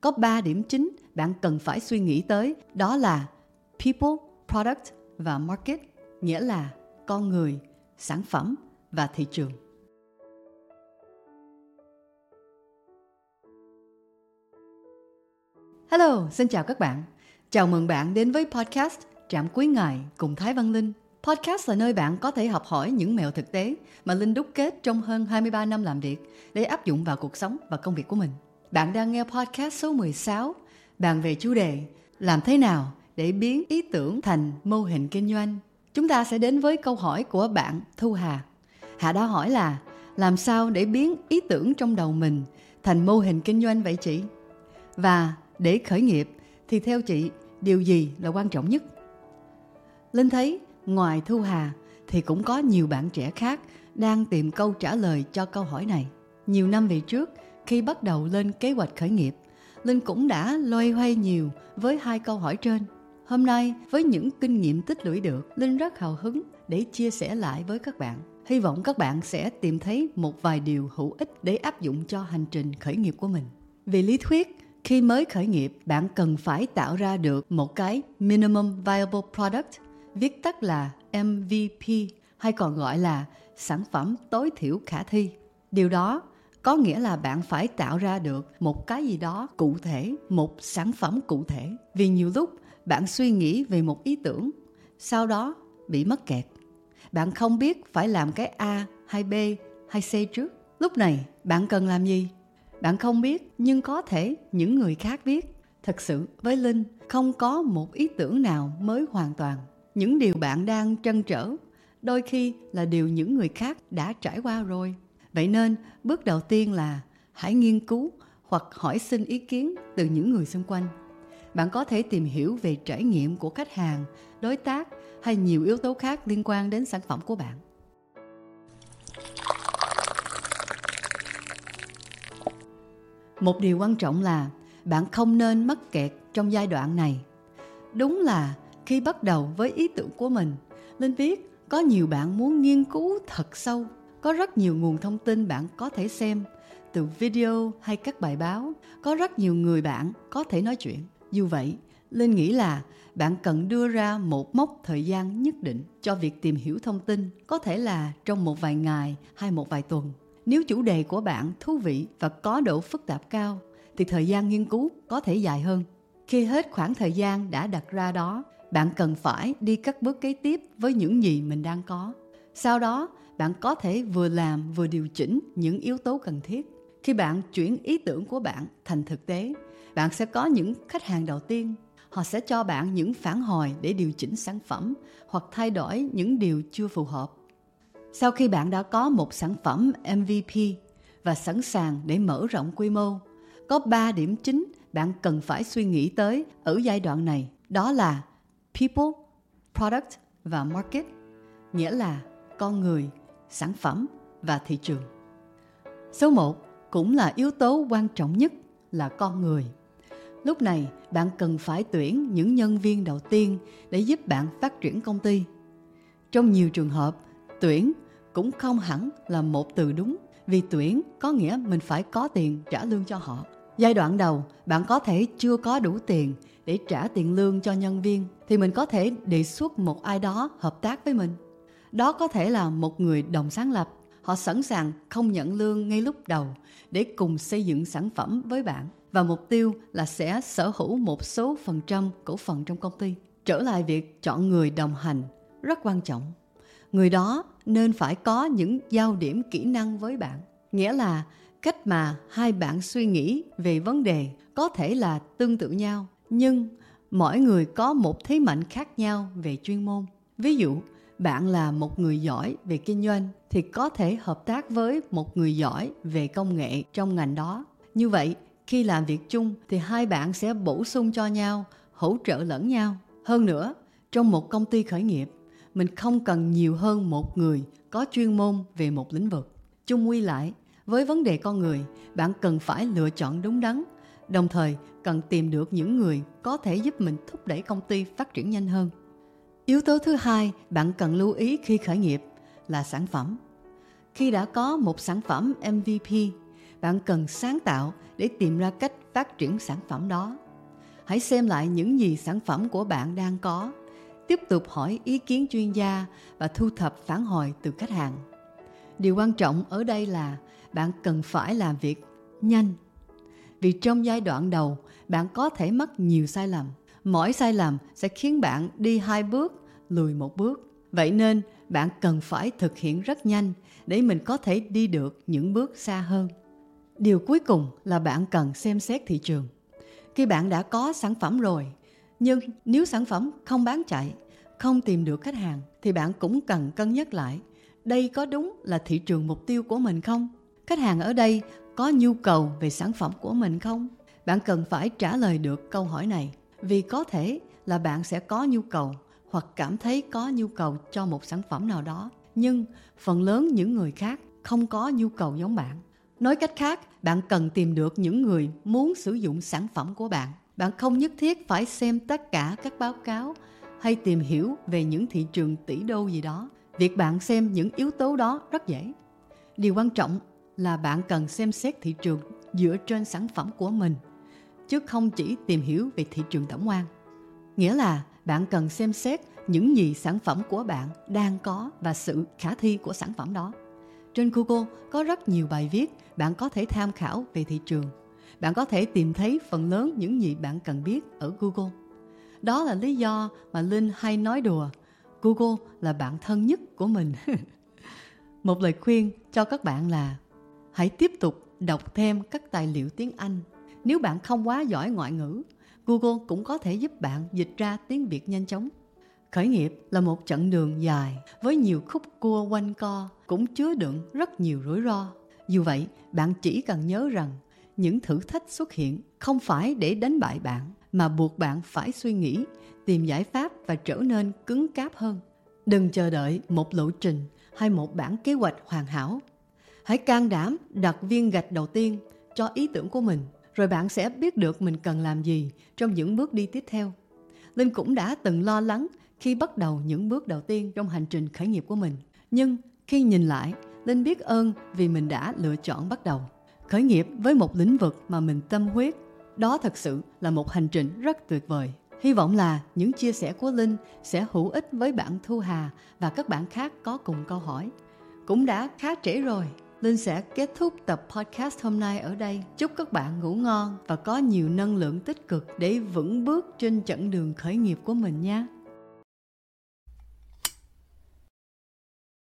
có 3 điểm chính bạn cần phải suy nghĩ tới, đó là people, product và market, nghĩa là con người, sản phẩm và thị trường. Hello, xin chào các bạn. Chào mừng bạn đến với podcast Trạm Cuối Ngày cùng Thái Văn Linh. Podcast là nơi bạn có thể học hỏi những mẹo thực tế mà Linh đúc kết trong hơn 23 năm làm việc để áp dụng vào cuộc sống và công việc của mình. Bạn đang nghe podcast số 16, bàn về chủ đề làm thế nào để biến ý tưởng thành mô hình kinh doanh. Chúng ta sẽ đến với câu hỏi của bạn Thu Hà. Hà đã hỏi là làm sao để biến ý tưởng trong đầu mình thành mô hình kinh doanh vậy chị? Và để khởi nghiệp thì theo chị điều gì là quan trọng nhất? Linh thấy ngoài Thu Hà thì cũng có nhiều bạn trẻ khác đang tìm câu trả lời cho câu hỏi này. Nhiều năm về trước, khi bắt đầu lên kế hoạch khởi nghiệp, Linh cũng đã loay hoay nhiều với hai câu hỏi trên. Hôm nay, với những kinh nghiệm tích lũy được, Linh rất hào hứng để chia sẻ lại với các bạn. Hy vọng các bạn sẽ tìm thấy một vài điều hữu ích để áp dụng cho hành trình khởi nghiệp của mình. Vì lý thuyết, khi mới khởi nghiệp, bạn cần phải tạo ra được một cái minimum viable product, viết tắt là MVP hay còn gọi là sản phẩm tối thiểu khả thi. Điều đó có nghĩa là bạn phải tạo ra được một cái gì đó cụ thể, một sản phẩm cụ thể. Vì nhiều lúc bạn suy nghĩ về một ý tưởng, sau đó bị mắc kẹt. Bạn không biết phải làm cái a hay b hay c trước. Lúc này, bạn cần làm gì? Bạn không biết, nhưng có thể những người khác biết. Thật sự, với linh, không có một ý tưởng nào mới hoàn toàn. Những điều bạn đang trăn trở đôi khi là điều những người khác đã trải qua rồi. Vậy nên, bước đầu tiên là hãy nghiên cứu hoặc hỏi xin ý kiến từ những người xung quanh. Bạn có thể tìm hiểu về trải nghiệm của khách hàng, đối tác hay nhiều yếu tố khác liên quan đến sản phẩm của bạn. Một điều quan trọng là bạn không nên mắc kẹt trong giai đoạn này. Đúng là khi bắt đầu với ý tưởng của mình, Linh biết có nhiều bạn muốn nghiên cứu thật sâu có rất nhiều nguồn thông tin bạn có thể xem, từ video hay các bài báo. Có rất nhiều người bạn có thể nói chuyện. Dù vậy, linh nghĩ là bạn cần đưa ra một mốc thời gian nhất định cho việc tìm hiểu thông tin, có thể là trong một vài ngày hay một vài tuần. Nếu chủ đề của bạn thú vị và có độ phức tạp cao, thì thời gian nghiên cứu có thể dài hơn. Khi hết khoảng thời gian đã đặt ra đó, bạn cần phải đi các bước kế tiếp với những gì mình đang có. Sau đó bạn có thể vừa làm, vừa điều chỉnh những yếu tố cần thiết. Khi bạn chuyển ý tưởng của bạn thành thực tế, bạn sẽ có những khách hàng đầu tiên. Họ sẽ cho bạn những phản hồi để điều chỉnh sản phẩm hoặc thay đổi những điều chưa phù hợp. Sau khi bạn đã có một sản phẩm mvp và sẵn sàng để mở rộng quy mô, có 3 điểm chính bạn cần phải suy nghĩ tới ở giai đoạn này. Đó là people, product và market, nghĩa là con người sản phẩm và thị trường. Số 1 cũng là yếu tố quan trọng nhất là con người. Lúc này, bạn cần phải tuyển những nhân viên đầu tiên để giúp bạn phát triển công ty. Trong nhiều trường hợp, tuyển cũng không hẳn là một từ đúng vì tuyển có nghĩa mình phải có tiền trả lương cho họ. Giai đoạn đầu, bạn có thể chưa có đủ tiền để trả tiền lương cho nhân viên thì mình có thể đề xuất một ai đó hợp tác với mình đó có thể là một người đồng sáng lập. Họ sẵn sàng không nhận lương ngay lúc đầu để cùng xây dựng sản phẩm với bạn. Và mục tiêu là sẽ sở hữu một số phần trăm cổ phần trong công ty. Trở lại việc chọn người đồng hành, rất quan trọng. Người đó nên phải có những giao điểm kỹ năng với bạn. Nghĩa là cách mà hai bạn suy nghĩ về vấn đề có thể là tương tự nhau, nhưng mỗi người có một thế mạnh khác nhau về chuyên môn. Ví dụ bạn là một người giỏi về kinh doanh thì có thể hợp tác với một người giỏi về công nghệ trong ngành đó. Như vậy, khi làm việc chung thì hai bạn sẽ bổ sung cho nhau, hỗ trợ lẫn nhau. Hơn nữa, trong một công ty khởi nghiệp, mình không cần nhiều hơn một người có chuyên môn về một lĩnh vực. Chung quy lại, với vấn đề con người, bạn cần phải lựa chọn đúng đắn, đồng thời cần tìm được những người có thể giúp mình thúc đẩy công ty phát triển nhanh hơn. Yếu tố thứ hai bạn cần lưu ý khi khởi nghiệp là sản phẩm. Khi đã có một sản phẩm MVP, bạn cần sáng tạo để tìm ra cách phát triển sản phẩm đó. Hãy xem lại những gì sản phẩm của bạn đang có, tiếp tục hỏi ý kiến chuyên gia và thu thập phản hồi từ khách hàng. Điều quan trọng ở đây là bạn cần phải làm việc nhanh. Vì trong giai đoạn đầu, bạn có thể mắc nhiều sai lầm. Mỗi sai lầm sẽ khiến bạn đi hai bước, lùi một bước. Vậy nên bạn cần phải thực hiện rất nhanh để mình có thể đi được những bước xa hơn. Điều cuối cùng là bạn cần xem xét thị trường. Khi bạn đã có sản phẩm rồi, nhưng nếu sản phẩm không bán chạy, không tìm được khách hàng thì bạn cũng cần cân nhắc lại đây có đúng là thị trường mục tiêu của mình không? Khách hàng ở đây có nhu cầu về sản phẩm của mình không? Bạn cần phải trả lời được câu hỏi này vì có thể là bạn sẽ có nhu cầu hoặc cảm thấy có nhu cầu cho một sản phẩm nào đó. Nhưng phần lớn những người khác không có nhu cầu giống bạn. Nói cách khác, bạn cần tìm được những người muốn sử dụng sản phẩm của bạn. Bạn không nhất thiết phải xem tất cả các báo cáo hay tìm hiểu về những thị trường tỷ đô gì đó. Việc bạn xem những yếu tố đó rất dễ. Điều quan trọng là bạn cần xem xét thị trường dựa trên sản phẩm của mình, chứ không chỉ tìm hiểu về thị trường tổng quan nghĩa là bạn cần xem xét những gì sản phẩm của bạn đang có và sự khả thi của sản phẩm đó. Trên Google có rất nhiều bài viết bạn có thể tham khảo về thị trường. Bạn có thể tìm thấy phần lớn những gì bạn cần biết ở Google. Đó là lý do mà Linh hay nói đùa Google là bạn thân nhất của mình. Một lời khuyên cho các bạn là hãy tiếp tục đọc thêm các tài liệu tiếng Anh. Nếu bạn không quá giỏi ngoại ngữ, Google cũng có thể giúp bạn dịch ra tiếng Việt nhanh chóng. Khởi nghiệp là một chặng đường dài với nhiều khúc cua quanh co cũng chứa đựng rất nhiều rủi ro. Dù vậy, bạn chỉ cần nhớ rằng những thử thách xuất hiện không phải để đánh bại bạn mà buộc bạn phải suy nghĩ, tìm giải pháp và trở nên cứng cáp hơn. Đừng chờ đợi một lộ trình hay một bản kế hoạch hoàn hảo. Hãy can đảm đặt viên gạch đầu tiên cho ý tưởng của mình, rồi bạn sẽ biết được mình cần làm gì trong những bước đi tiếp theo. Linh cũng đã từng lo lắng khi bắt đầu những bước đầu tiên trong hành trình khởi nghiệp của mình. Nhưng khi nhìn lại, Linh biết ơn vì mình đã lựa chọn bắt đầu. Khởi nghiệp với một lĩnh vực mà mình tâm huyết, đó thật sự là một hành trình rất tuyệt vời. Hy vọng là những chia sẻ của Linh sẽ hữu ích với bạn Thu Hà và các bạn khác có cùng câu hỏi. Cũng đã khá trễ rồi, Linh sẽ kết thúc tập podcast hôm nay ở đây. Chúc các bạn ngủ ngon và có nhiều năng lượng tích cực để vững bước trên chặng đường khởi nghiệp của mình nhé.